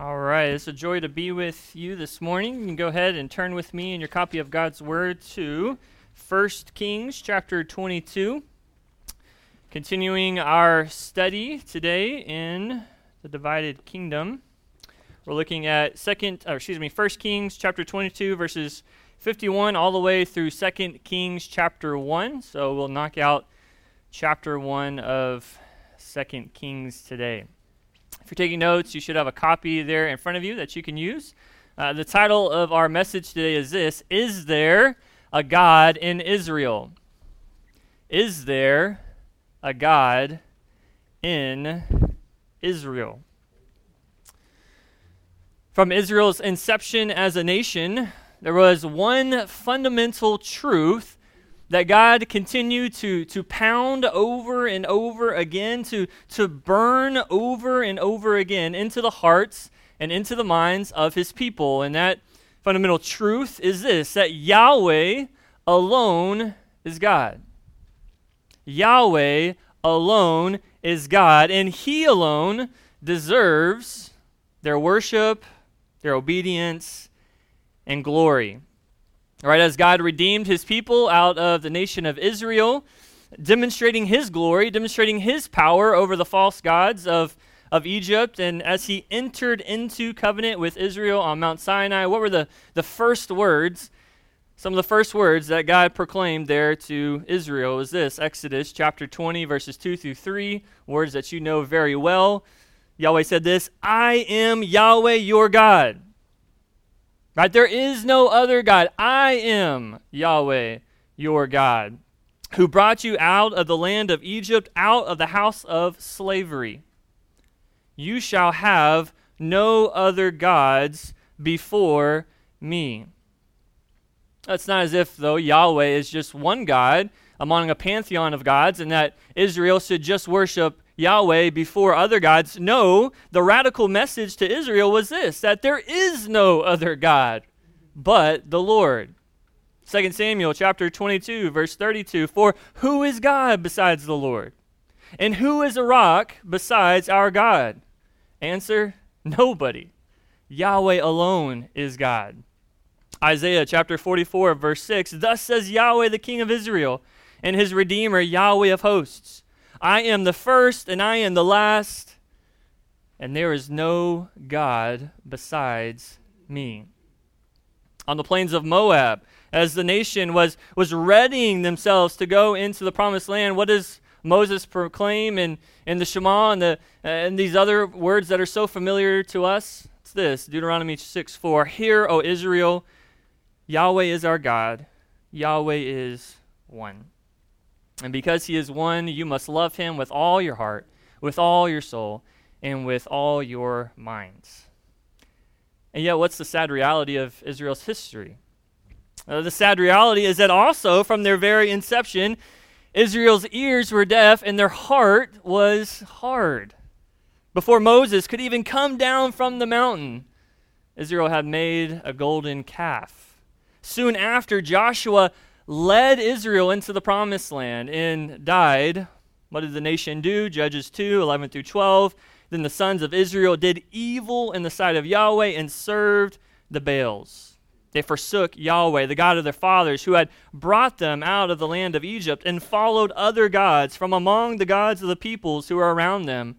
All right, it's a joy to be with you this morning. You can go ahead and turn with me in your copy of God's Word to 1 Kings chapter 22. Continuing our study today in the divided kingdom. We're looking at second, or excuse me, 1 Kings chapter 22 verses 51 all the way through 2 Kings chapter 1. So we'll knock out chapter 1 of 2 Kings today. If you're taking notes, you should have a copy there in front of you that you can use. Uh, the title of our message today is this Is there a God in Israel? Is there a God in Israel? From Israel's inception as a nation, there was one fundamental truth that God continued to, to pound over and over again, to, to burn over and over again into the hearts and into the minds of his people. And that fundamental truth is this that Yahweh alone is God. Yahweh alone is God, and he alone deserves their worship, their obedience, and glory. Right, as God redeemed his people out of the nation of Israel, demonstrating his glory, demonstrating his power over the false gods of, of Egypt, and as he entered into covenant with Israel on Mount Sinai, what were the, the first words? Some of the first words that God proclaimed there to Israel was this Exodus chapter 20, verses 2 through 3, words that you know very well. Yahweh said this I am Yahweh your God Right? There is no other God. I am Yahweh, your God, who brought you out of the land of Egypt, out of the house of slavery. You shall have no other gods before me. It's not as if, though, Yahweh is just one God among a pantheon of gods and that Israel should just worship Yahweh before other gods. No, the radical message to Israel was this that there is no other God but the Lord. 2 Samuel chapter 22 verse 32 For who is God besides the Lord? And who is a rock besides our God? Answer nobody. Yahweh alone is God. Isaiah chapter 44 verse 6 Thus says Yahweh the king of Israel and his redeemer Yahweh of hosts I am the first and I am the last, and there is no God besides me. On the plains of Moab, as the nation was, was readying themselves to go into the promised land, what does Moses proclaim in, in the Shema and, the, and these other words that are so familiar to us? It's this Deuteronomy 6 4. Hear, O Israel, Yahweh is our God, Yahweh is one. And because he is one, you must love him with all your heart, with all your soul, and with all your minds. And yet, what's the sad reality of Israel's history? Uh, the sad reality is that also, from their very inception, Israel's ears were deaf and their heart was hard. Before Moses could even come down from the mountain, Israel had made a golden calf. Soon after, Joshua led Israel into the promised land and died. What did the nation do? Judges 2 11 through 12. Then the sons of Israel did evil in the sight of Yahweh and served the Baals. They forsook Yahweh, the God of their fathers, who had brought them out of the land of Egypt, and followed other gods from among the gods of the peoples who were around them,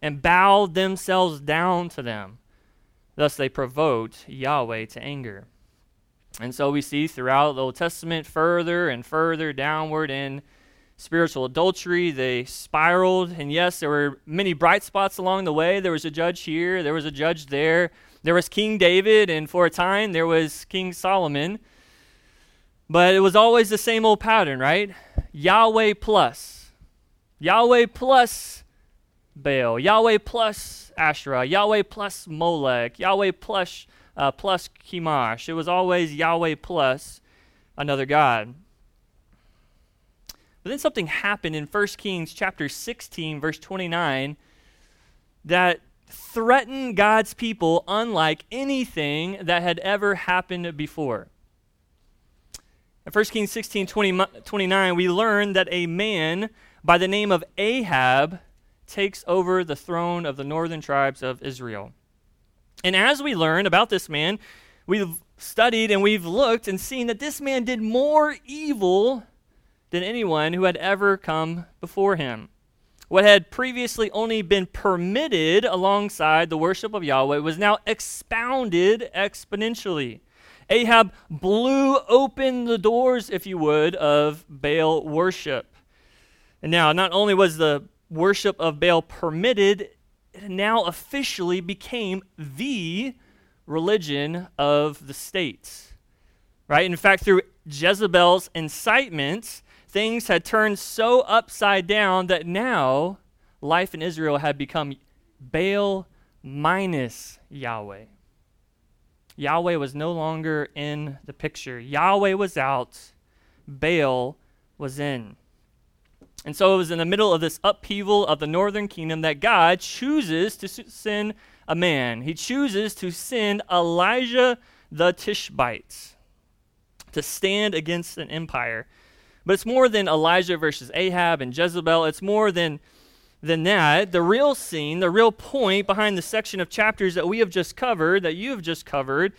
and bowed themselves down to them. Thus they provoked Yahweh to anger. And so we see throughout the Old Testament further and further downward in spiritual adultery. They spiraled. And yes, there were many bright spots along the way. There was a judge here, there was a judge there. There was King David, and for a time there was King Solomon. But it was always the same old pattern, right? Yahweh plus. Yahweh plus Baal. Yahweh plus Asherah. Yahweh plus Molech. Yahweh plus uh, plus Chemosh. It was always Yahweh plus another God. But then something happened in 1 Kings chapter 16, verse 29, that threatened God's people unlike anything that had ever happened before. In 1 Kings 16, 20, 29, we learn that a man by the name of Ahab takes over the throne of the northern tribes of Israel. And as we learn about this man, we've studied and we've looked and seen that this man did more evil than anyone who had ever come before him. What had previously only been permitted alongside the worship of Yahweh was now expounded exponentially. Ahab blew open the doors, if you would, of Baal worship. And now, not only was the worship of Baal permitted, it now officially became the religion of the state. Right? In fact, through Jezebel's incitement, things had turned so upside down that now life in Israel had become Baal minus Yahweh. Yahweh was no longer in the picture. Yahweh was out, Baal was in. And so it was in the middle of this upheaval of the northern kingdom that God chooses to send a man. He chooses to send Elijah the Tishbite to stand against an empire. But it's more than Elijah versus Ahab and Jezebel. It's more than, than that. The real scene, the real point behind the section of chapters that we have just covered, that you have just covered,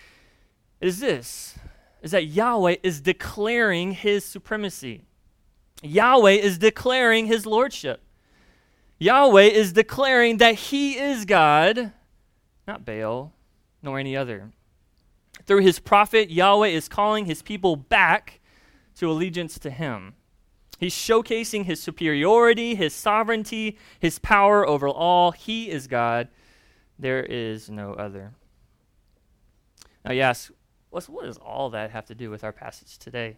is this is that Yahweh is declaring his supremacy. Yahweh is declaring his lordship. Yahweh is declaring that he is God, not Baal, nor any other. Through his prophet, Yahweh is calling his people back to allegiance to him. He's showcasing his superiority, his sovereignty, his power over all. He is God. There is no other. Now, yes, what does all that have to do with our passage today?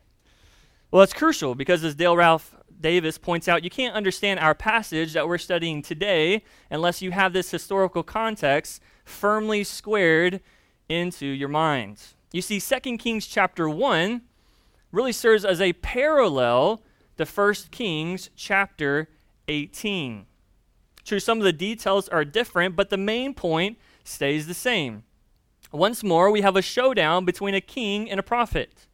Well, it's crucial because, as Dale Ralph Davis points out, you can't understand our passage that we're studying today unless you have this historical context firmly squared into your mind. You see, 2 Kings chapter 1 really serves as a parallel to 1 Kings chapter 18. True, some of the details are different, but the main point stays the same. Once more, we have a showdown between a king and a prophet.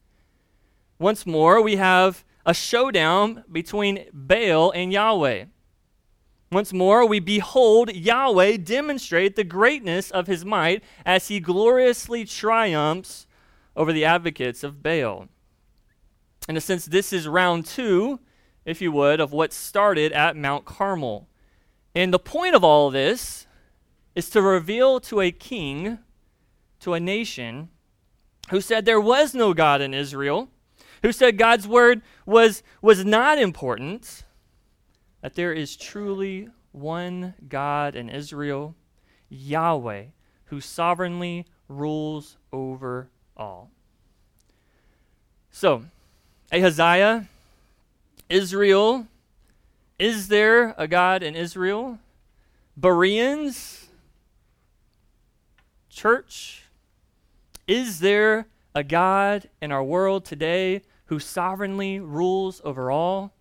Once more, we have a showdown between Baal and Yahweh. Once more, we behold Yahweh demonstrate the greatness of his might as he gloriously triumphs over the advocates of Baal. In a sense, this is round two, if you would, of what started at Mount Carmel. And the point of all this is to reveal to a king, to a nation, who said there was no God in Israel who said God's word was, was not important, that there is truly one God in Israel, Yahweh, who sovereignly rules over all. So, Ahaziah, Israel, is there a God in Israel? Bereans, church, is there a God in our world today who sovereignly rules over all.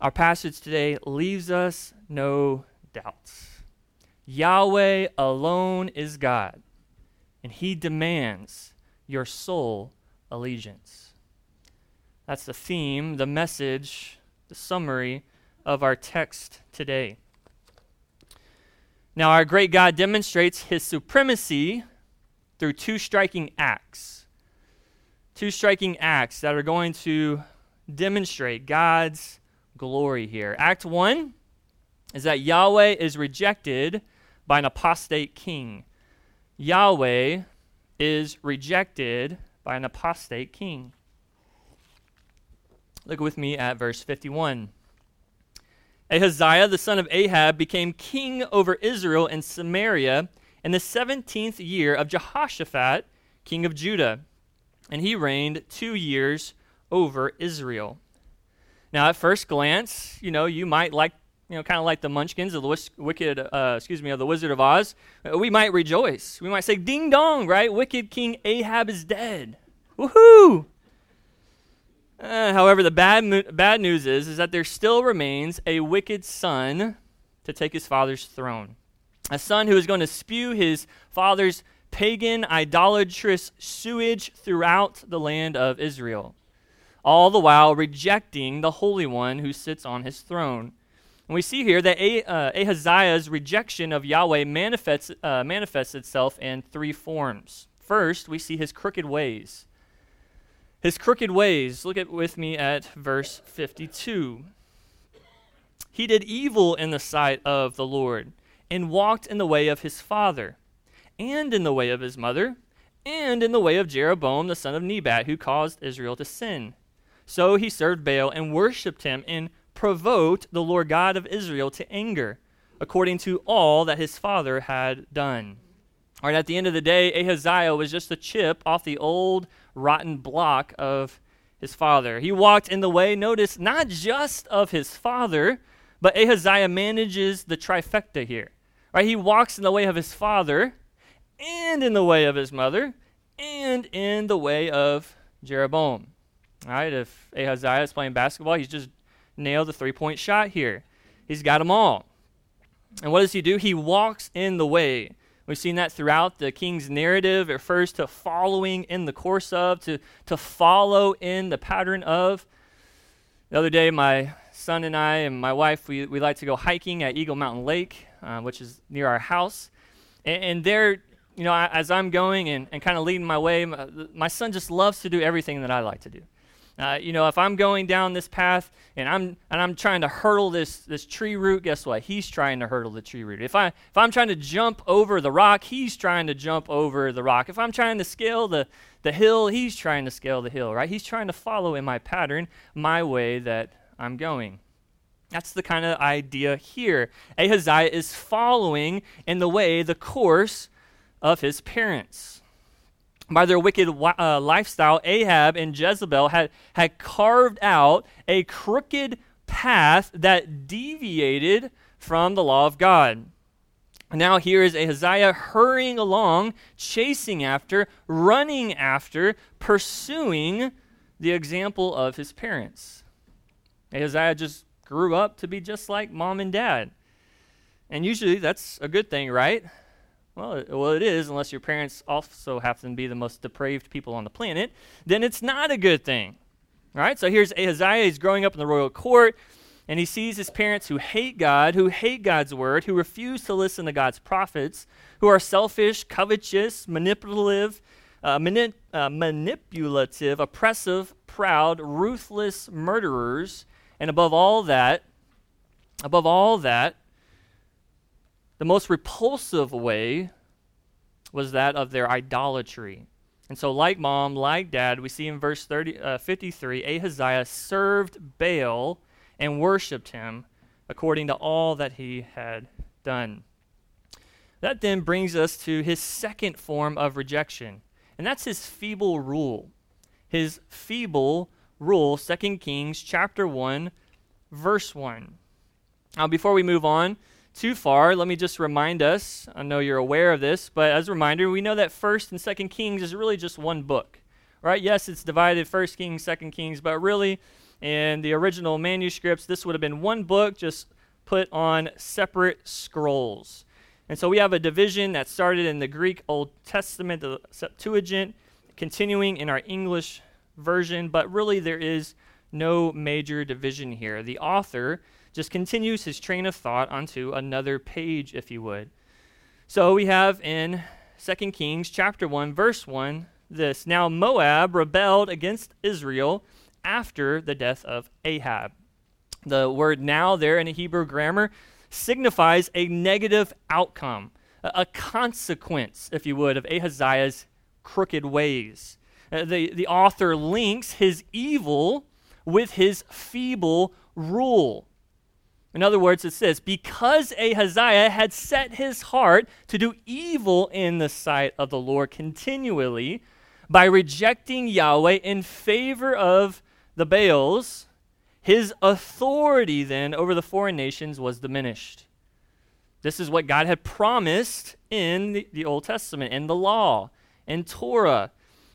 Our passage today leaves us no doubts. Yahweh alone is God, and he demands your sole allegiance. That's the theme, the message, the summary of our text today. Now, our great God demonstrates his supremacy through two striking acts two striking acts that are going to demonstrate God's glory here. Act 1 is that Yahweh is rejected by an apostate king. Yahweh is rejected by an apostate king. Look with me at verse 51. Ahaziah, the son of Ahab, became king over Israel and Samaria in the 17th year of Jehoshaphat, king of Judah and he reigned two years over Israel. Now, at first glance, you know, you might like, you know, kind of like the munchkins of the wicked, uh, excuse me, of the Wizard of Oz. Uh, we might rejoice. We might say, ding dong, right? Wicked King Ahab is dead. Woohoo! Uh, however, the bad, mo- bad news is, is that there still remains a wicked son to take his father's throne. A son who is going to spew his father's pagan, idolatrous sewage throughout the land of Israel, all the while rejecting the Holy One who sits on his throne. And we see here that uh, Ahaziah's rejection of Yahweh manifests, uh, manifests itself in three forms. First, we see his crooked ways. His crooked ways. Look at with me at verse 52. He did evil in the sight of the Lord, and walked in the way of his father, and in the way of his mother, and in the way of Jeroboam the son of Nebat, who caused Israel to sin. So he served Baal and worshipped him, and provoked the Lord God of Israel to anger, according to all that his father had done. All right, at the end of the day, Ahaziah was just a chip off the old rotten block of his father. He walked in the way, notice, not just of his father, but Ahaziah manages the trifecta here. Right? He walks in the way of his father, and in the way of his mother, and in the way of Jeroboam. All right, if Ahaziah is playing basketball, he's just nailed the three point shot here. He's got them all. And what does he do? He walks in the way. We've seen that throughout the king's narrative. It refers to following in the course of, to, to follow in the pattern of. The other day, my son and I and my wife, we, we like to go hiking at Eagle Mountain Lake, uh, which is near our house. And, and there, you know, as I'm going and, and kind of leading my way, my, my son just loves to do everything that I like to do. Uh, you know, if I'm going down this path and I'm and I'm trying to hurdle this this tree root, guess what? He's trying to hurdle the tree root. If I if I'm trying to jump over the rock, he's trying to jump over the rock. If I'm trying to scale the the hill, he's trying to scale the hill, right? He's trying to follow in my pattern, my way that I'm going. That's the kind of idea here. Ahaziah is following in the way, the course of his parents by their wicked uh, lifestyle, Ahab and Jezebel had, had carved out a crooked path that deviated from the law of God. Now, here is Ahaziah hurrying along, chasing after, running after, pursuing the example of his parents. Ahaziah just grew up to be just like mom and dad. And usually that's a good thing, right? Well, it, well, it is, unless your parents also happen to be the most depraved people on the planet, then it's not a good thing. All right, so here's Ahaziah. He's growing up in the royal court, and he sees his parents who hate God, who hate God's word, who refuse to listen to God's prophets, who are selfish, covetous, manipulative, uh, manip- uh, manipulative, oppressive, proud, ruthless murderers, and above all that, above all that, the most repulsive way was that of their idolatry. And so, like mom, like dad, we see in verse 30, uh, 53 Ahaziah served Baal and worshiped him according to all that he had done. That then brings us to his second form of rejection, and that's his feeble rule. His feeble rule, 2 Kings chapter 1, verse 1. Now, before we move on, too far, let me just remind us. I know you're aware of this, but as a reminder, we know that First and Second Kings is really just one book, right? Yes, it's divided First Kings, Second Kings, but really, in the original manuscripts, this would have been one book, just put on separate scrolls. And so we have a division that started in the Greek Old Testament, the Septuagint, continuing in our English version, but really there is no major division here. The author just continues his train of thought onto another page, if you would. So we have in 2 Kings chapter 1, verse 1, this Now Moab rebelled against Israel after the death of Ahab. The word now there in the Hebrew grammar signifies a negative outcome, a, consequence, if you would, of Ahaziah's crooked ways. Uh, the, the author links his evil with his feeble rule. In other words, it says, Because Ahaziah had set his heart to do evil in the sight of the Lord continually by rejecting Yahweh in favor of the Baals, his authority then over the foreign nations was diminished. This is what God had promised in the, the Old Testament, in the law, in Torah,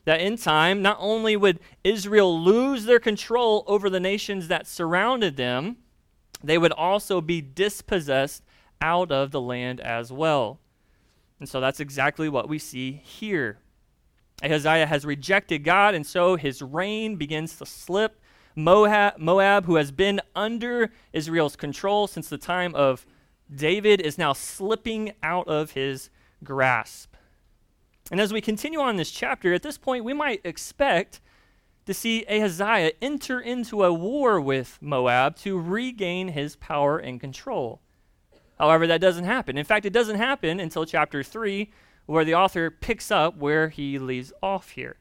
that in time, not only would Israel lose their control over the nations that surrounded them, they would also be dispossessed out of the land as well. And so that's exactly what we see here. Ahaziah has rejected God, and so his reign begins to slip Moab, Moab, who has been under Israel's control since the time of David, is now slipping out of his grasp. And as we continue on this chapter, at this point, we might expect to see Ahaziah enter into a war with Moab to regain his power and control. However, that doesn't happen. In fact, it doesn't happen until chapter 3, where the author picks up where he leaves off here.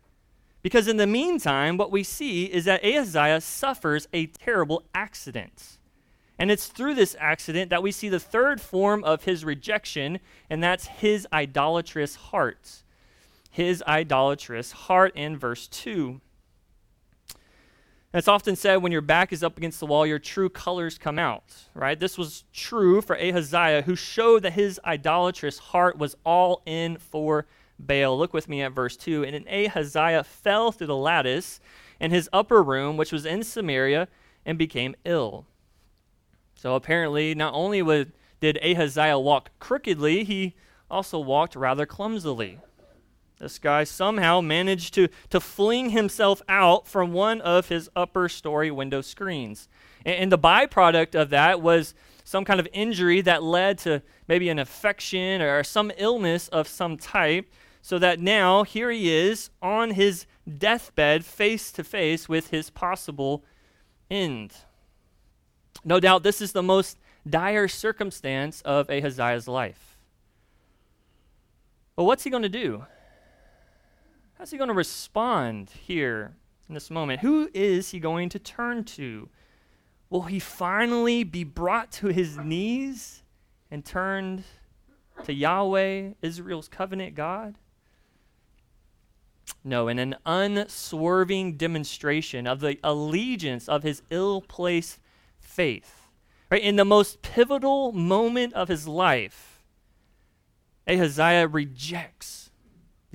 Because in the meantime, what we see is that Ahaziah suffers a terrible accident. And it's through this accident that we see the third form of his rejection, and that's his idolatrous heart. His idolatrous heart in verse 2. It's often said when your back is up against the wall, your true colors come out, right? This was true for Ahaziah, who showed that his idolatrous heart was all in for Baal. Look with me at verse 2. And Ahaziah fell through the lattice in his upper room, which was in Samaria, and became ill. So apparently, not only did Ahaziah walk crookedly, he also walked rather clumsily. This guy somehow managed to, to fling himself out from one of his upper story window screens. And, and, the byproduct of that was some kind of injury that led to maybe an infection or some illness of some type, so that now here he is on his deathbed, face to face with his possible end. No doubt this is the most dire circumstance of Ahaziah's life. But what's he going to do? How's he going to respond here in this moment? Who is he going to turn to? Will he finally be brought to his knees and turned to Yahweh, Israel's covenant God? No, in an unswerving demonstration of the allegiance of his ill placed faith. Right? In the most pivotal moment of his life, Ahaziah rejects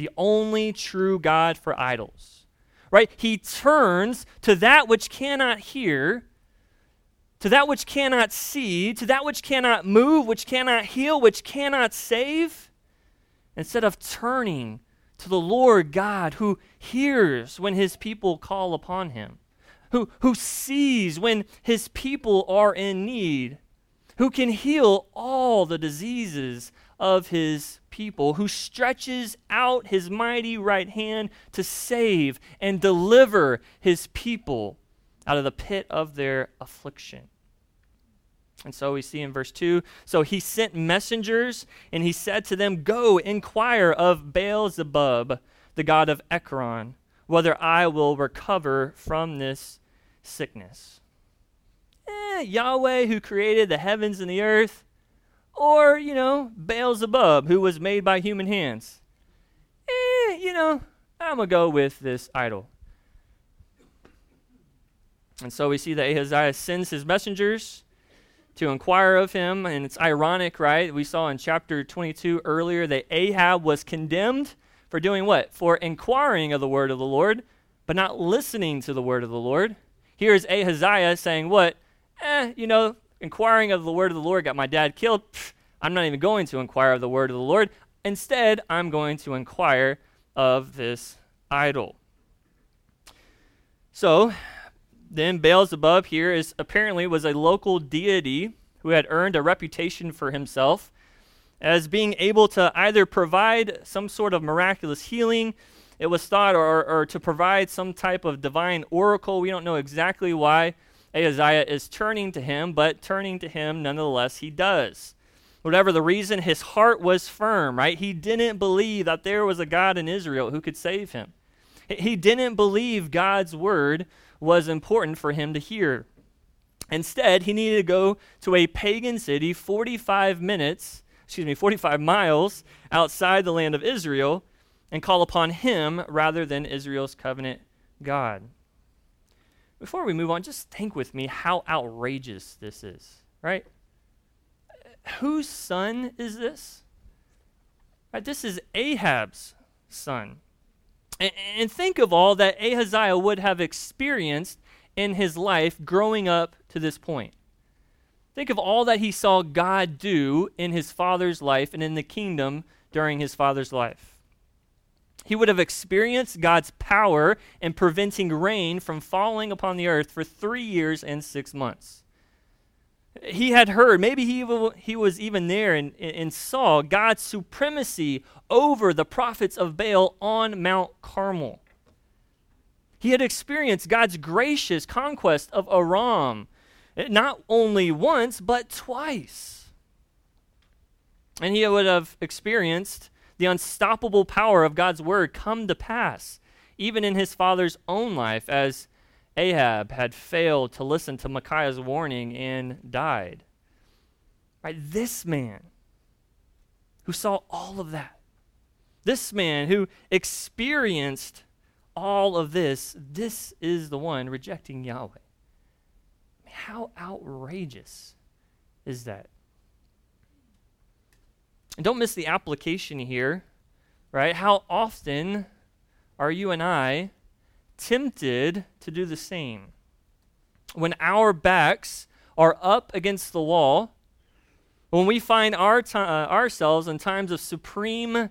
the only true God for idols. Right? He turns to that which cannot hear, to that which cannot see, to that which cannot move, which cannot heal, which cannot save, instead of turning to the Lord God who hears when his people call upon him, who, who sees when his people are in need, who can heal all the diseases of his people, who stretches out his mighty right hand to save and deliver his people out of the pit of their affliction. And so we see in verse 2 so he sent messengers and he said to them, Go inquire of Baal Zebub, the god of Ekron, whether I will recover from this sickness. Eh, Yahweh, who created the heavens and the earth, or, you know, Beelzebub, who was made by human hands. Eh, you know, I'm going to go with this idol. And so we see that Ahaziah sends his messengers to inquire of him. And it's ironic, right? We saw in chapter 22 earlier that Ahab was condemned for doing what? For inquiring of the word of the Lord, but not listening to the word of the Lord. Here's Ahaziah saying, What? Eh, you know, inquiring of the word of the Lord got my dad killed. Pfft, I'm not even going to inquire of the word of the Lord. Instead, I'm going to inquire of this idol. So, then Beelzebub here is apparently was a local deity who had earned a reputation for himself as being able to either provide some sort of miraculous healing, it was thought, or, or to provide some type of divine oracle. We don't know exactly why Ahaziah is turning to him, but turning to him nonetheless, he does. Whatever the reason, his heart was firm, right? He didn't believe that there was a God in Israel who could save him. He didn't believe God's word was important for him to hear. Instead, he needed to go to a pagan city 45 minutes, excuse me, 45 miles outside the land of Israel and call upon him rather than Israel's covenant God. Before we move on, just think with me how outrageous this is, right? Whose son is this? Right, this is Ahab's son. And, and think of all that Ahaziah would have experienced in his life growing up to this point. Think of all that he saw God do in his father's life and in the kingdom during his father's life. He would have experienced God's power in preventing rain from falling upon the earth for three years and six months. He had heard, maybe he, he was even there and, and saw God's supremacy over the prophets of Baal on Mount Carmel. He had experienced God's gracious conquest of Aram, eh, not only once, but twice. And he would have experienced the unstoppable power of God's word come to pass, even in his father's own life, as Ahab had failed to listen to Micaiah's warning and died. Right? This man who saw all of that, this man who experienced all of this, this is the one rejecting Yahweh. How outrageous is that? And don't miss the application here, right? How often are you and I tempted to do the same? When our backs are up against the wall, when we find our t- uh, ourselves in times of supreme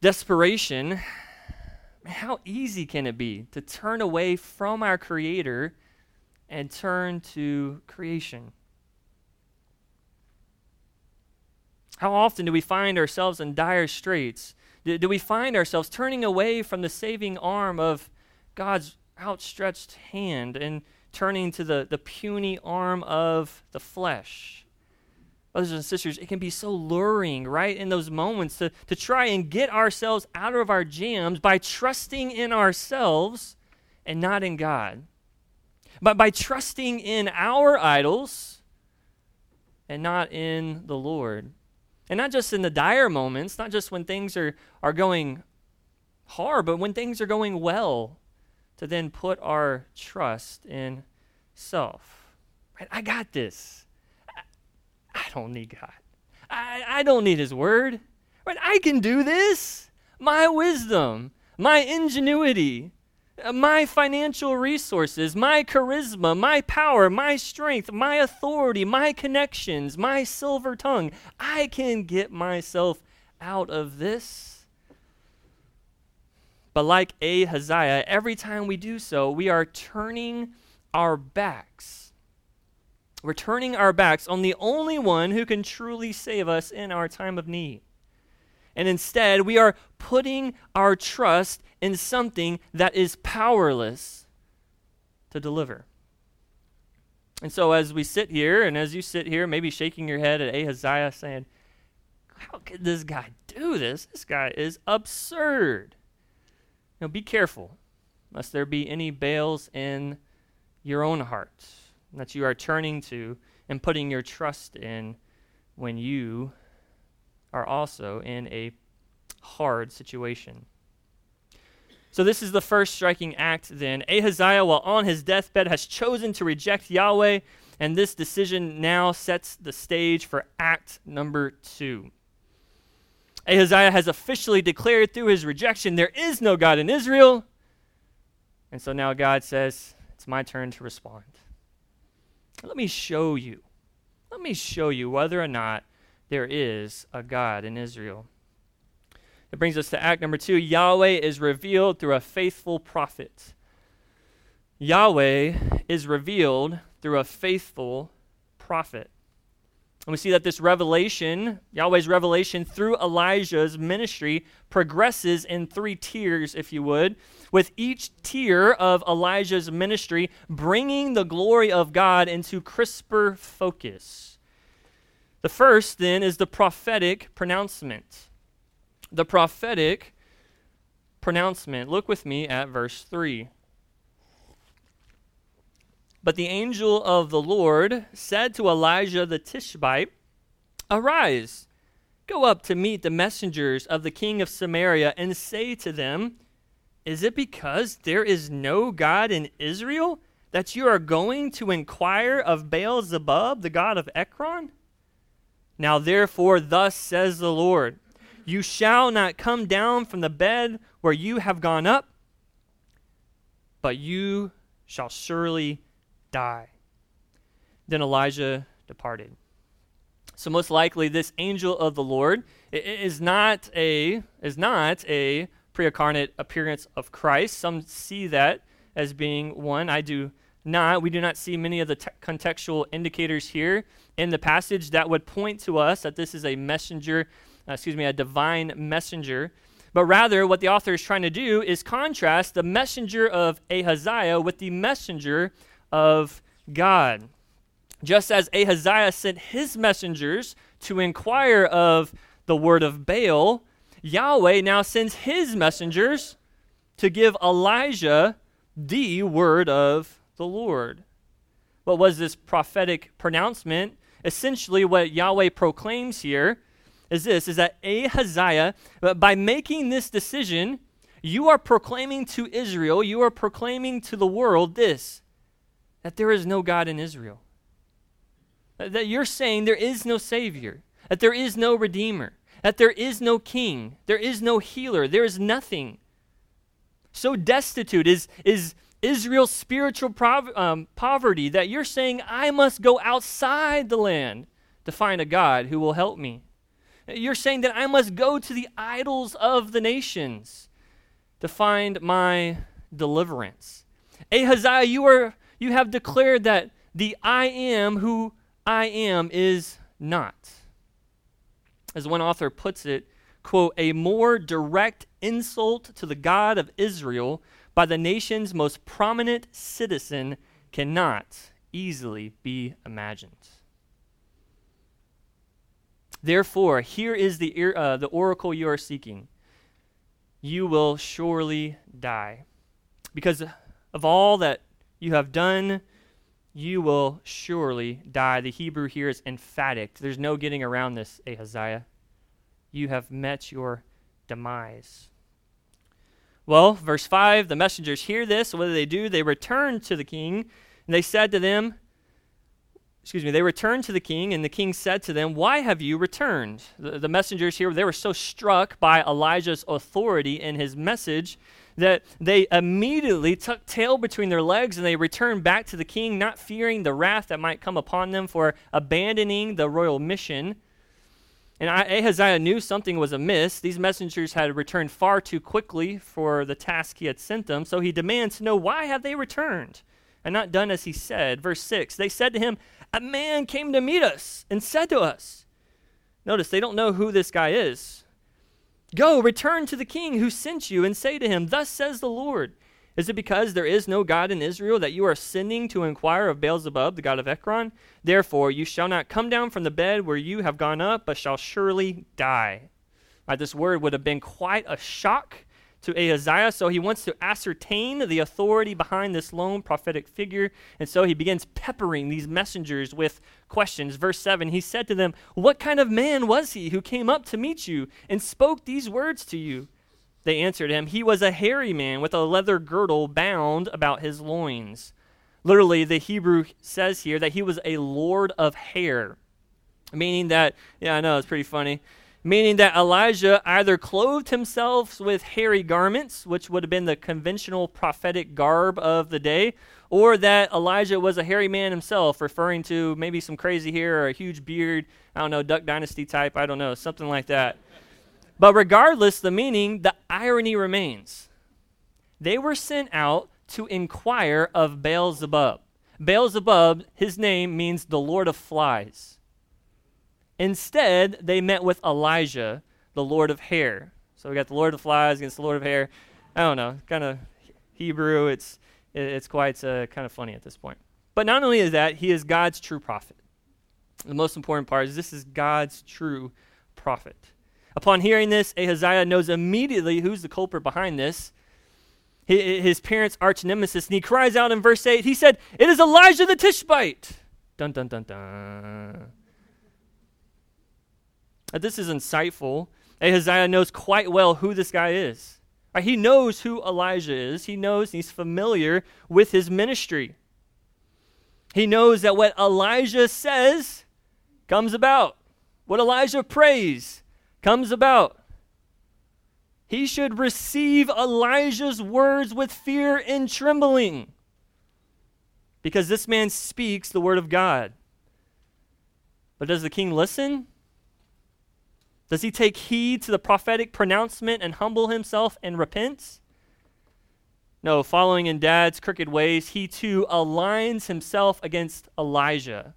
desperation, how easy can it be to turn away from our Creator and turn to creation? How often do we find ourselves in dire straits? Do, do we find ourselves turning away from the saving arm of God's outstretched hand and turning to the, the puny arm of the flesh? Brothers and sisters, it can be so luring, right, in those moments to, to try and get ourselves out of our jams by trusting in ourselves and not in God. But by trusting in our idols and not in the Lord. And not just in the dire moments, not just when things are, are going hard, but when things are going well, to then put our trust in self. Right? I got this. I, I don't need God. I, I don't need His Word. Right? I can do this. My wisdom, my ingenuity, my financial resources, my charisma, my power, my strength, my authority, my connections, my silver tongue. I can get myself out of this. But like Ahaziah, every time we do so, we are turning our backs. We're turning our backs on the only one who can truly save us in our time of need. And instead, we are putting our trust in something that is powerless to deliver. And so, as we sit here, and as you sit here, maybe shaking your head at Ahaziah, saying, How could this guy do this? This guy is absurd. Now, be careful, lest there be any Baals in your own heart that you are turning to and putting your trust in when you are also in a hard situation. So, this is the first striking act then. Ahaziah, while on his deathbed, has chosen to reject Yahweh, and this decision now sets the stage for act number two. Ahaziah has officially declared through his rejection there is no God in Israel. And so now God says, It's my turn to respond. Let me show you. Let me show you whether or not there is a God in Israel. It brings us to act number two Yahweh is revealed through a faithful prophet. Yahweh is revealed through a faithful prophet. And we see that this revelation, Yahweh's revelation through Elijah's ministry, progresses in three tiers, if you would, with each tier of Elijah's ministry bringing the glory of God into crisper focus. The first, then, is the prophetic pronouncement. The prophetic pronouncement. Look with me at verse 3. But the angel of the Lord said to Elijah the Tishbite, Arise, go up to meet the messengers of the king of Samaria, and say to them, Is it because there is no God in Israel that you are going to inquire of Baal Zebub, the god of Ekron? Now, therefore, thus says the Lord You shall not come down from the bed where you have gone up, but you shall surely die. Then Elijah departed. So most likely this angel of the Lord is not a is not a pre-incarnate appearance of Christ. Some see that as being one. I do not. We do not see many of the te- contextual indicators here in the passage that would point to us that this is a messenger, uh, excuse me, a divine messenger. But rather, what the author is trying to do is contrast the messenger of Ahaziah with the messenger of God. Just as Ahaziah sent his messengers to inquire of the word of Baal, Yahweh now sends his messengers to give Elijah the word of the Lord. What was this prophetic pronouncement? Essentially, what Yahweh proclaims here is this is that Ahaziah, by making this decision, you are proclaiming to Israel, you are proclaiming to the world this that there is no God in Israel. That you're saying there is no Savior, that there is no Redeemer, that there is no King, there is no healer, there is nothing. So destitute is, is Israel's spiritual prov- um, poverty that you're saying, I must go outside the land to find a God who will help me. You're saying that I must go to the idols of the nations to find my deliverance. Ahaziah, you, are, you have declared that the I am who I am is not. As one author puts it, quote, a more direct insult to the God of Israel by the nation's most prominent citizen cannot easily be imagined. Therefore, here is the, uh, the oracle you are seeking. You will surely die. Because of all that you have done, you will surely die. The Hebrew here is emphatic. There's no getting around this, Ahaziah. You have met your demise. Well, verse 5 the messengers hear this. What do they do? They return to the king, and they said to them, excuse me, they returned to the king, and the king said to them, Why have you returned? The, the, messengers here, they were so struck by Elijah's authority and his message that they immediately tucked tail between their legs and they returned back to the king, not fearing the wrath that might come upon them for abandoning the royal mission. And Ahaziah knew something was amiss. These messengers had returned far too quickly for the task he had sent them, so he demands to know why have they returned and not done as he said. Verse 6 They said to him, A man came to meet us and said to us, Notice they don't know who this guy is. Go, return to the king who sent you and say to him, Thus says the Lord. Is it because there is no God in Israel that you are sending to inquire of Beelzebub, the god of Ekron? Therefore, you shall not come down from the bed where you have gone up, but shall surely die. Right, this word would have been quite a shock to Ahaziah, so he wants to ascertain the authority behind this lone prophetic figure, and so he begins peppering these messengers with questions. Verse 7 He said to them, What kind of man was he who came up to meet you and spoke these words to you? They answered him, He was a hairy man with a leather girdle bound about his loins. Literally, the Hebrew says here that he was a lord of hair, meaning that, yeah, I know, it's pretty funny, meaning that Elijah either clothed himself with hairy garments, which would have been the conventional prophetic garb of the day, or that Elijah was a hairy man himself, referring to maybe some crazy hair or a huge beard, I don't know, Duck Dynasty type, I don't know, something like that. But regardless the meaning, the irony remains. They were sent out to inquire of Beelzebub. Beelzebub, his name means the Lord of flies. Instead, they met with Elijah, the Lord of hair. So we got the Lord of flies against the Lord of hair. I don't know, kind of Hebrew. It's it's quite uh, kind of funny at this point. But not only is that, he is God's true prophet. The most important part is this is God's true prophet. Upon hearing this, Ahaziah knows immediately who's the culprit behind this. His parents' arch nemesis, and he cries out in verse 8, he said, It is Elijah the Tishbite. Dun, dun, dun, dun. This is insightful. Ahaziah knows quite well who this guy is. He knows who Elijah is. He knows he's familiar with his ministry. He knows that what Elijah says comes about. What Elijah prays comes about. He should receive Elijah's words with fear and trembling because this man speaks the word of God. But does the king listen? Does he take heed to the prophetic pronouncement and humble himself and repent? No, following in dad's crooked ways, he too aligns himself against Elijah.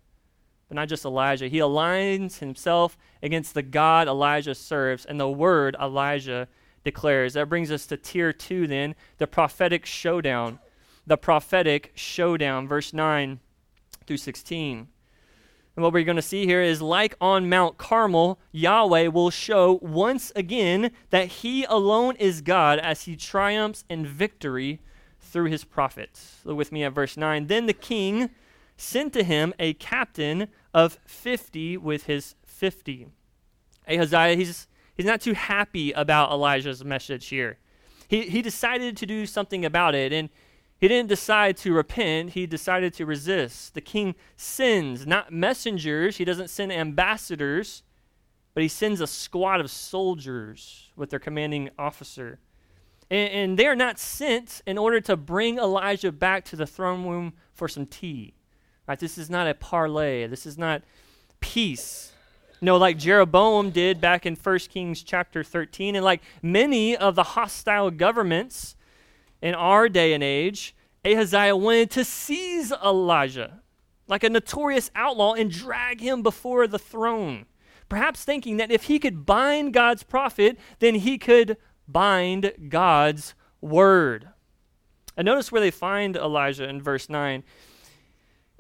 But not just Elijah, he aligns himself against the God Elijah serves and the word Elijah declares. That brings us to tier two, then, the prophetic showdown. The prophetic showdown, verse 9 through 16. And what we're going to see here is like on Mount Carmel, Yahweh will show once again that he alone is God as he triumphs in victory through his prophets. Look with me at verse 9. Then the king sent to him a captain of 50 with his 50. Ahaziah, he's, he's not too happy about Elijah's message here. He, he decided to do something about it. And he didn't decide to repent, he decided to resist. The king sends not messengers, he doesn't send ambassadors, but he sends a squad of soldiers with their commanding officer. And, and they are not sent in order to bring Elijah back to the throne room for some tea. Right? This is not a parley. This is not peace. No, like Jeroboam did back in 1 Kings chapter 13, and like many of the hostile governments in our day and age, Ahaziah wanted to seize Elijah like a notorious outlaw and drag him before the throne. Perhaps thinking that if he could bind God's prophet, then he could bind God's word. And notice where they find Elijah in verse 9.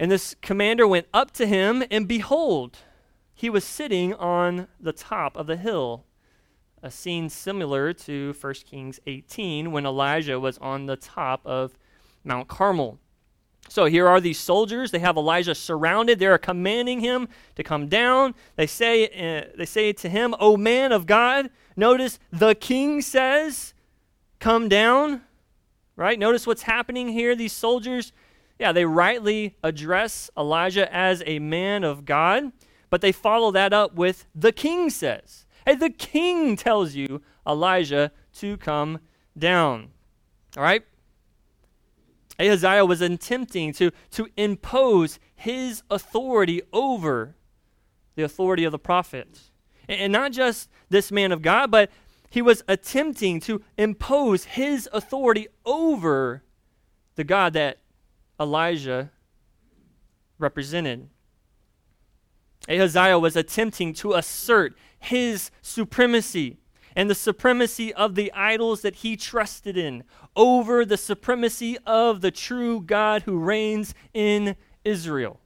And this commander went up to him, and behold, he was sitting on the top of the hill a scene similar to 1 Kings 18 when Elijah was on the top of Mount Carmel. So here are these soldiers. They have Elijah surrounded. They are commanding him to come down. They say, uh, they say to him, O man of God. Notice the king says, Come down. Right? Notice what's happening here. These soldiers, yeah, they rightly address Elijah as a man of God, but they follow that up with, The king says. Hey, the king tells you, Elijah, to come down. All right? Ahaziah was attempting to, to impose his authority over the authority of the prophet. And, and not just this man of God, but he was attempting to impose his authority over the God that Elijah represented. Ahaziah was attempting to assert his supremacy and the supremacy of the idols that he trusted in over the supremacy of the true God who reigns in Israel.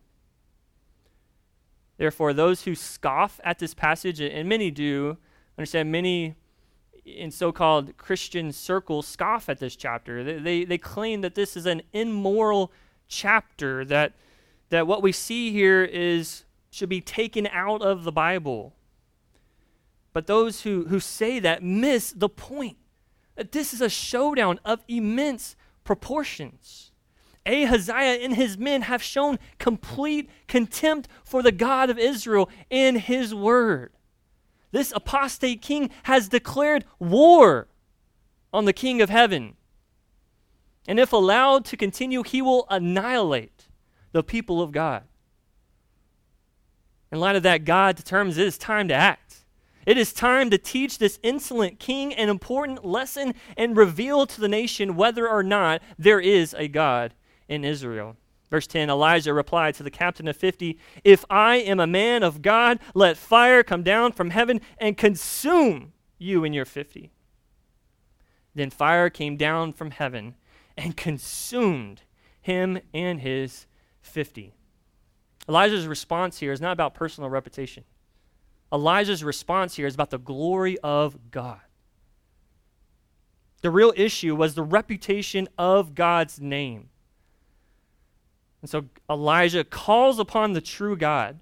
Therefore, those who scoff at this passage, and many do, understand many in so called Christian circles scoff at this chapter. They, they, they, claim that this is an immoral chapter, that, that what we see here is should be taken out of the Bible. But those who, who say that miss the point that this is a showdown of immense proportions. Ahaziah and his men have shown complete contempt for the God of Israel and his word. This apostate king has declared war on the king of heaven. And if allowed to continue, he will annihilate the people of God. In light of that, God determines it is time to act. It is time to teach this insolent king an important lesson and reveal to the nation whether or not there is a God in Israel. Verse 10 Elijah replied to the captain of 50 If I am a man of God, let fire come down from heaven and consume you and your 50. Then fire came down from heaven and consumed him and his 50. Elijah's response here is not about personal reputation. Elijah's response here is about the glory of God. The real issue was the reputation of God's name. And so Elijah calls upon the true God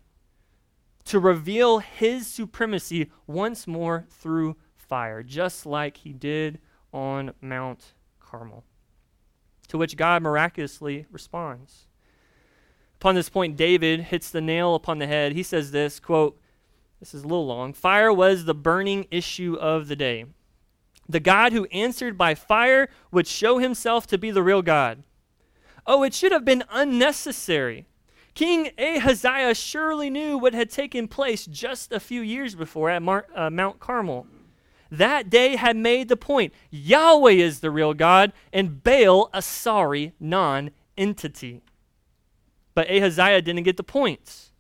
to reveal his supremacy once more through fire, just like he did on Mount Carmel. To which God miraculously responds. Upon this point, David hits the nail upon the head. He says this quote, this is a little long. Fire was the burning issue of the day. The God who answered by fire would show himself to be the real God. Oh, it should have been unnecessary King Ahaziah surely knew what had taken place just a few years before at Mar- uh, Mount Carmel. That day had made the point Yahweh is the real God, and Baal a sorry non entity. But Ahaziah didn't get the points.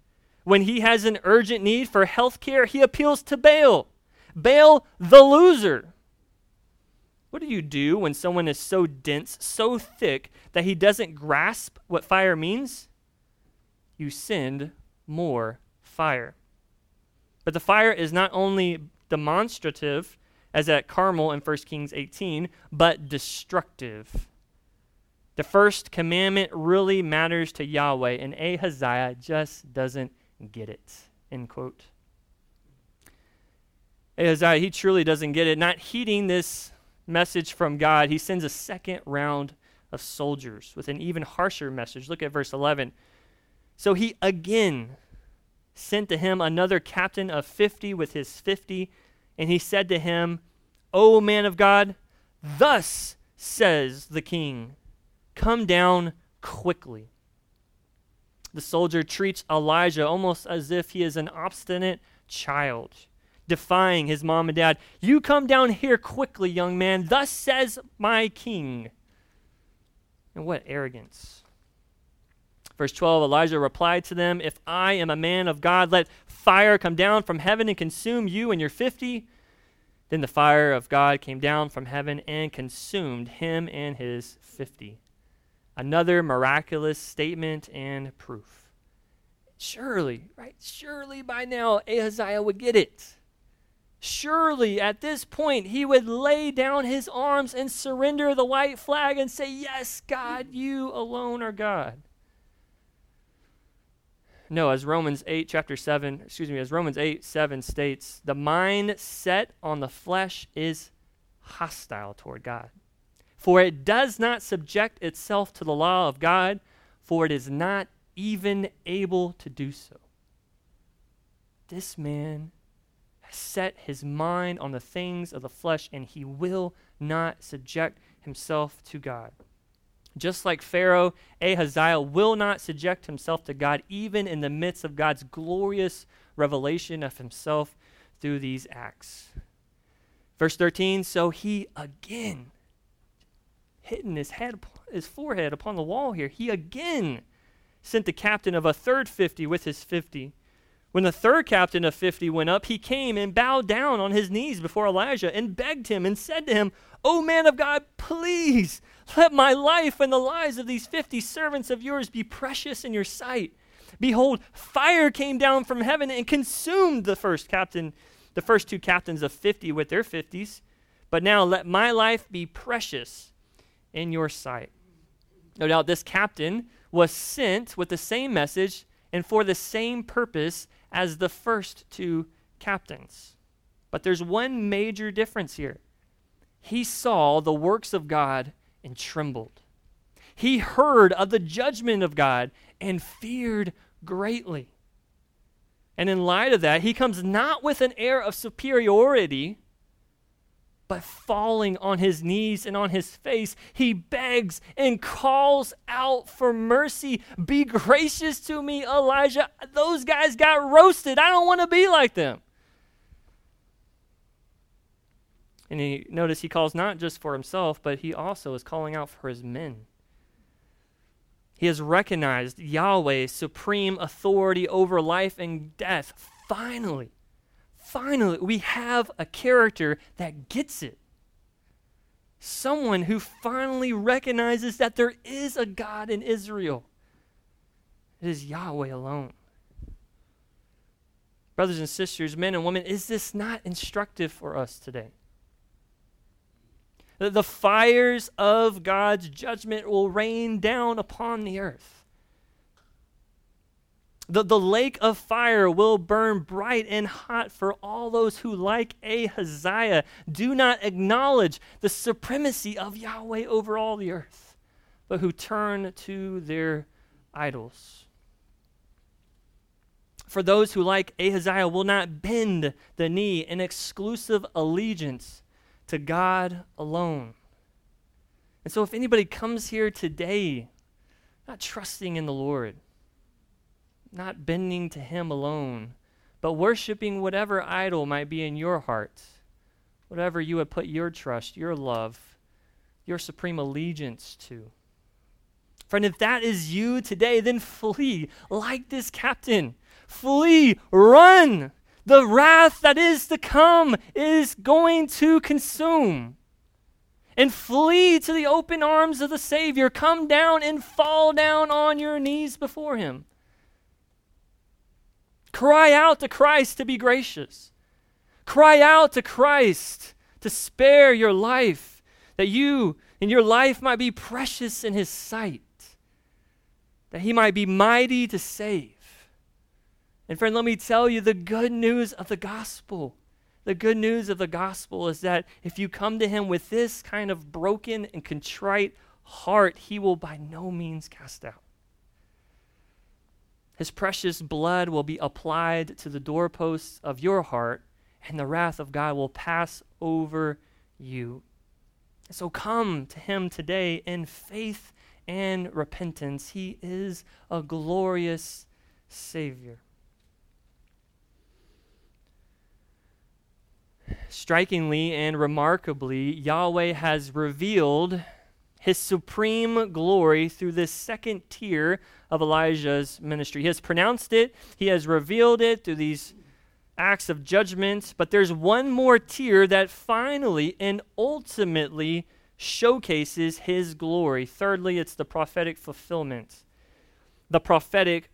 When he has an urgent need for health care, he appeals to Baal. Baal, the loser. What do you do when someone is so dense, so thick, that he doesn't grasp what fire means? You send more fire. But the fire is not only demonstrative, as at Carmel in 1 Kings 18, but destructive. The first commandment really matters to Yahweh, and Ahaziah just doesn't get it. End quote. Ahaziah, he truly doesn't get it. Not heeding this message from God, he sends a second round of soldiers with an even harsher message. Look at verse 11. So he again sent to him another captain of 50 with his 50, and he said to him, O man of God, thus says the king, come down quickly. The soldier treats Elijah almost as if he is an obstinate child, defying his mom and dad. You come down here quickly, young man. Thus says my king. And what arrogance. Verse 12 Elijah replied to them, If I am a man of God, let fire come down from heaven and consume you and your fifty. Then the fire of God came down from heaven and consumed him and his fifty. Another miraculous statement and proof. Surely, right? Surely by now Ahaziah would get it. Surely at this point he would lay down his arms and surrender the white flag and say, Yes, God, you alone are God. No, as Romans 8, chapter 7, excuse me, as Romans 8, 7 states, the mind set on the flesh is hostile toward God. For it does not subject itself to the law of God, for it is not even able to do so. This man has set his mind on the things of the flesh, and he will not subject himself to God. Just like Pharaoh, Ahaziah will not subject himself to God, even in the midst of God's glorious revelation of himself through these acts. Verse 13 So he again hitting his head, his forehead upon the wall here. He again sent the captain of a third 50 with his 50. When the third captain of 50 went up, he came and bowed down on his knees before Elijah and begged him and said to him, O man of God, please let my life and the lives of these 50 servants of yours be precious in your sight. Behold, fire came down from heaven and consumed the first captain, the first two captains of 50 with their 50s. But now let my life be precious in your sight. No doubt this captain was sent with the same message and for the same purpose as the first two captains. But there's one major difference here. He saw the works of God and trembled. He heard of the judgment of God and feared greatly. And in light of that, he comes not with an air of superiority, but falling on his knees and on his face, he begs and calls out for mercy. Be gracious to me, Elijah. Those guys got roasted. I don't want to be like them. And he notice he calls not just for himself, but he also is calling out for his men. He has recognized Yahweh's supreme authority over life and death. Finally, finally, we have a character that gets it. Someone who finally recognizes that there is a God in Israel. It is Yahweh alone. Brothers and sisters, men and women, is this not instructive for us today? The fires of God's judgment will rain down upon the earth. The, the lake of fire will burn bright and hot for all those who, like Ahaziah, do not acknowledge the supremacy of Yahweh over all the earth, but who turn to their idols. For those who, like Ahaziah, will not bend the knee in exclusive allegiance to God alone. And so, if anybody comes here today not trusting in the Lord, not bending to Him alone, but worshiping whatever idol might be in your heart, whatever you would put your trust, your love, your supreme allegiance to. Friend, if that is you today, then flee like this captain. Flee, run. The wrath that is to come is going to consume. And flee to the open arms of the Savior. Come down and fall down on your knees before Him. Cry out to Christ to be gracious. Cry out to Christ to spare your life, that you and your life might be precious in His sight that he might be mighty to save. And friend, let me tell you the good news of the gospel. The good news of the gospel is that if you come to him with this kind of broken and contrite heart, he will by no means cast out. His precious blood will be applied to the doorposts of your heart, and the wrath of God will pass over you. So come to him today in faith and repentance. He is a glorious Savior. Strikingly and remarkably, Yahweh has revealed his supreme glory through this second tier of Elijah's ministry. He has pronounced it, he has revealed it through these acts of judgment, but there's one more tier that finally and ultimately showcases his glory. Thirdly, it's the prophetic fulfillment. The prophetic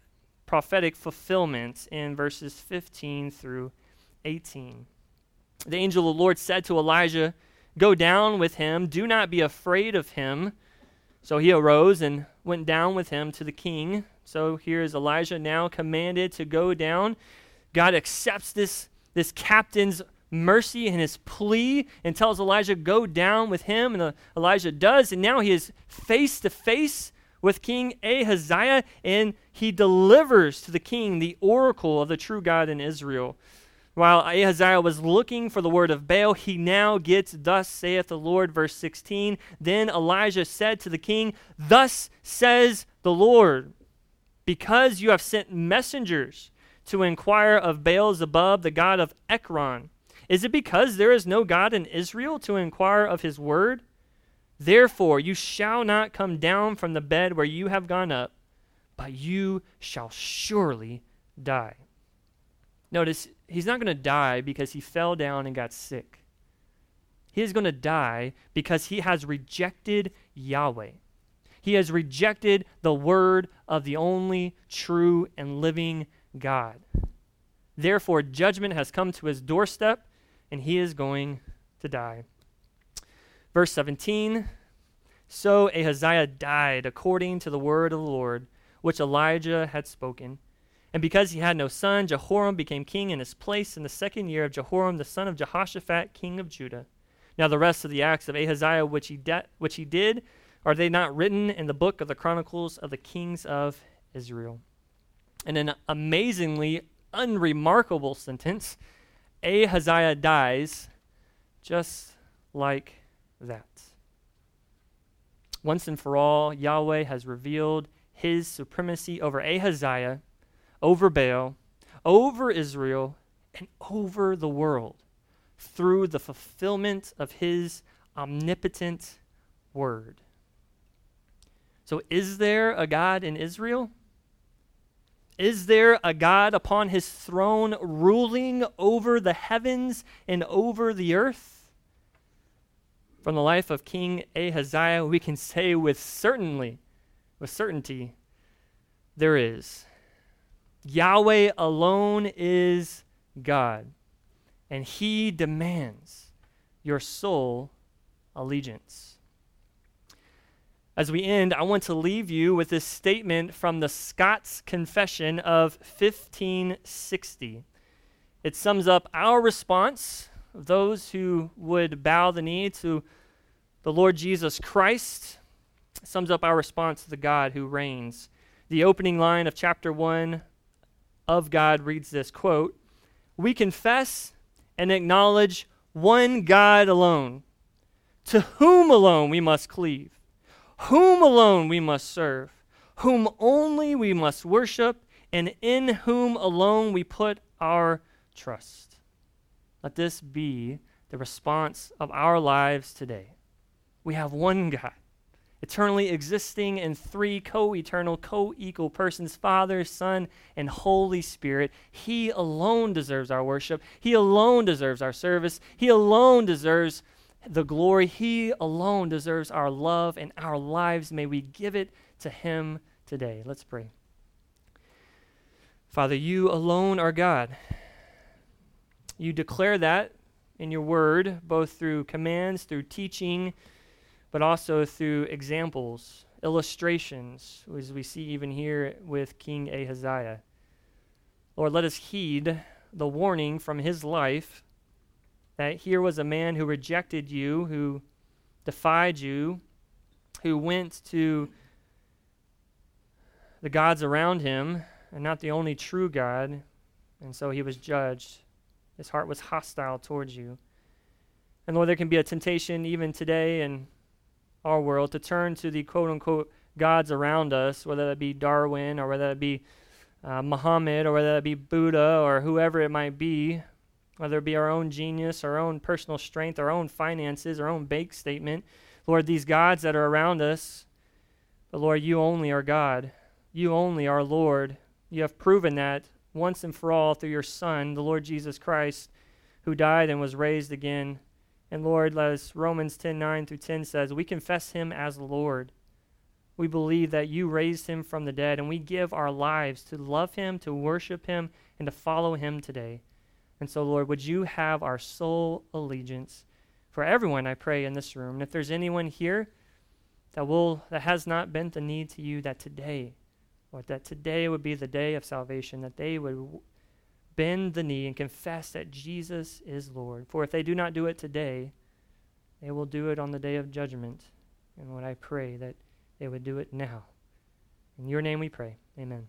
prophetic fulfillment in verses 15 through 18. The angel of the Lord said to Elijah, Go down with him, do not be afraid of him. So he arose and went down with him to the king. So here is Elijah now commanded to go down. God accepts this, this captain's mercy and his plea and tells Elijah, Go down with him. And uh, Elijah does. And now he is face to face with King Ahaziah and he delivers to the king the oracle of the true God in Israel. While Ahaziah was looking for the word of Baal, he now gets, Thus saith the Lord, verse 16. Then Elijah said to the king, Thus says the Lord, because you have sent messengers to inquire of Baal Zebub, the god of Ekron is it because there is no God in Israel to inquire of his word? Therefore, you shall not come down from the bed where you have gone up, but you shall surely die. Notice, he's not going to die because he fell down and got sick. He is going to die because he has rejected Yahweh. He has rejected the word of the only true and living God. Therefore, judgment has come to his doorstep, and he is going to die. Verse 17 So Ahaziah died according to the word of the Lord, which Elijah had spoken. And because he had no son, Jehoram became king in his place in the second year of Jehoram, the son of Jehoshaphat, king of Judah. Now, the rest of the acts of Ahaziah which he, de- which he did, are they not written in the book of the Chronicles of the kings of Israel? And an amazingly unremarkable sentence Ahaziah dies just like that. Once and for all, Yahweh has revealed his supremacy over Ahaziah, over Baal, over Israel, and over the world through the fulfillment of his omnipotent word. So, is there a God in Israel? Is there a God upon his throne ruling over the heavens and over the earth? From the life of King Ahaziah, we can say with certainly, with certainty, there is. Yahweh alone is God, and he demands your sole allegiance. As we end, I want to leave you with this statement from the Scots Confession of 1560. It sums up our response of those who would bow the knee to the Lord Jesus Christ. Sums up our response to the God who reigns. The opening line of chapter 1 of God reads this quote, We confess and acknowledge one God alone, to whom alone we must cleave whom alone we must serve, whom only we must worship and in whom alone we put our trust. Let this be the response of our lives today. We have one God, eternally existing in three co eternal, co equal persons Father, Son, and Holy Spirit. He alone deserves our worship. He alone deserves our service. He alone deserves the glory. He alone deserves our love and our lives. May we give it to Him today. Let's pray. Father, you alone are God. You declare that in your word, both through commands, through teaching, but also through examples, illustrations, as we see even here with King Ahaziah. Lord, let us heed the warning from his life that here was a man who rejected you, who defied you, who went to the gods around him, and not the only true God, and so he was judged. His heart was hostile towards you. And Lord, there can be a temptation even today in our world to turn to the quote unquote gods around us, whether that be Darwin or whether that be uh, Muhammad or whether that be Buddha or whoever it might be, whether it be our own genius, our own personal strength, our own finances, our own bank statement. Lord, these gods that are around us, but Lord, you only are God. You only are Lord. You have proven that once and for all through your Son, the Lord Jesus Christ, who died and was raised again. And Lord, as Romans 10 9 through 10 says, we confess him as Lord. We believe that you raised him from the dead, and we give our lives to love him, to worship him, and to follow him today. And so, Lord, would you have our sole allegiance for everyone, I pray, in this room. And if there's anyone here that will that has not bent the knee to you, that today Lord, that today would be the day of salvation, that they would bend the knee and confess that Jesus is Lord. For if they do not do it today, they will do it on the day of judgment. And Lord, I pray that they would do it now. In your name we pray. Amen.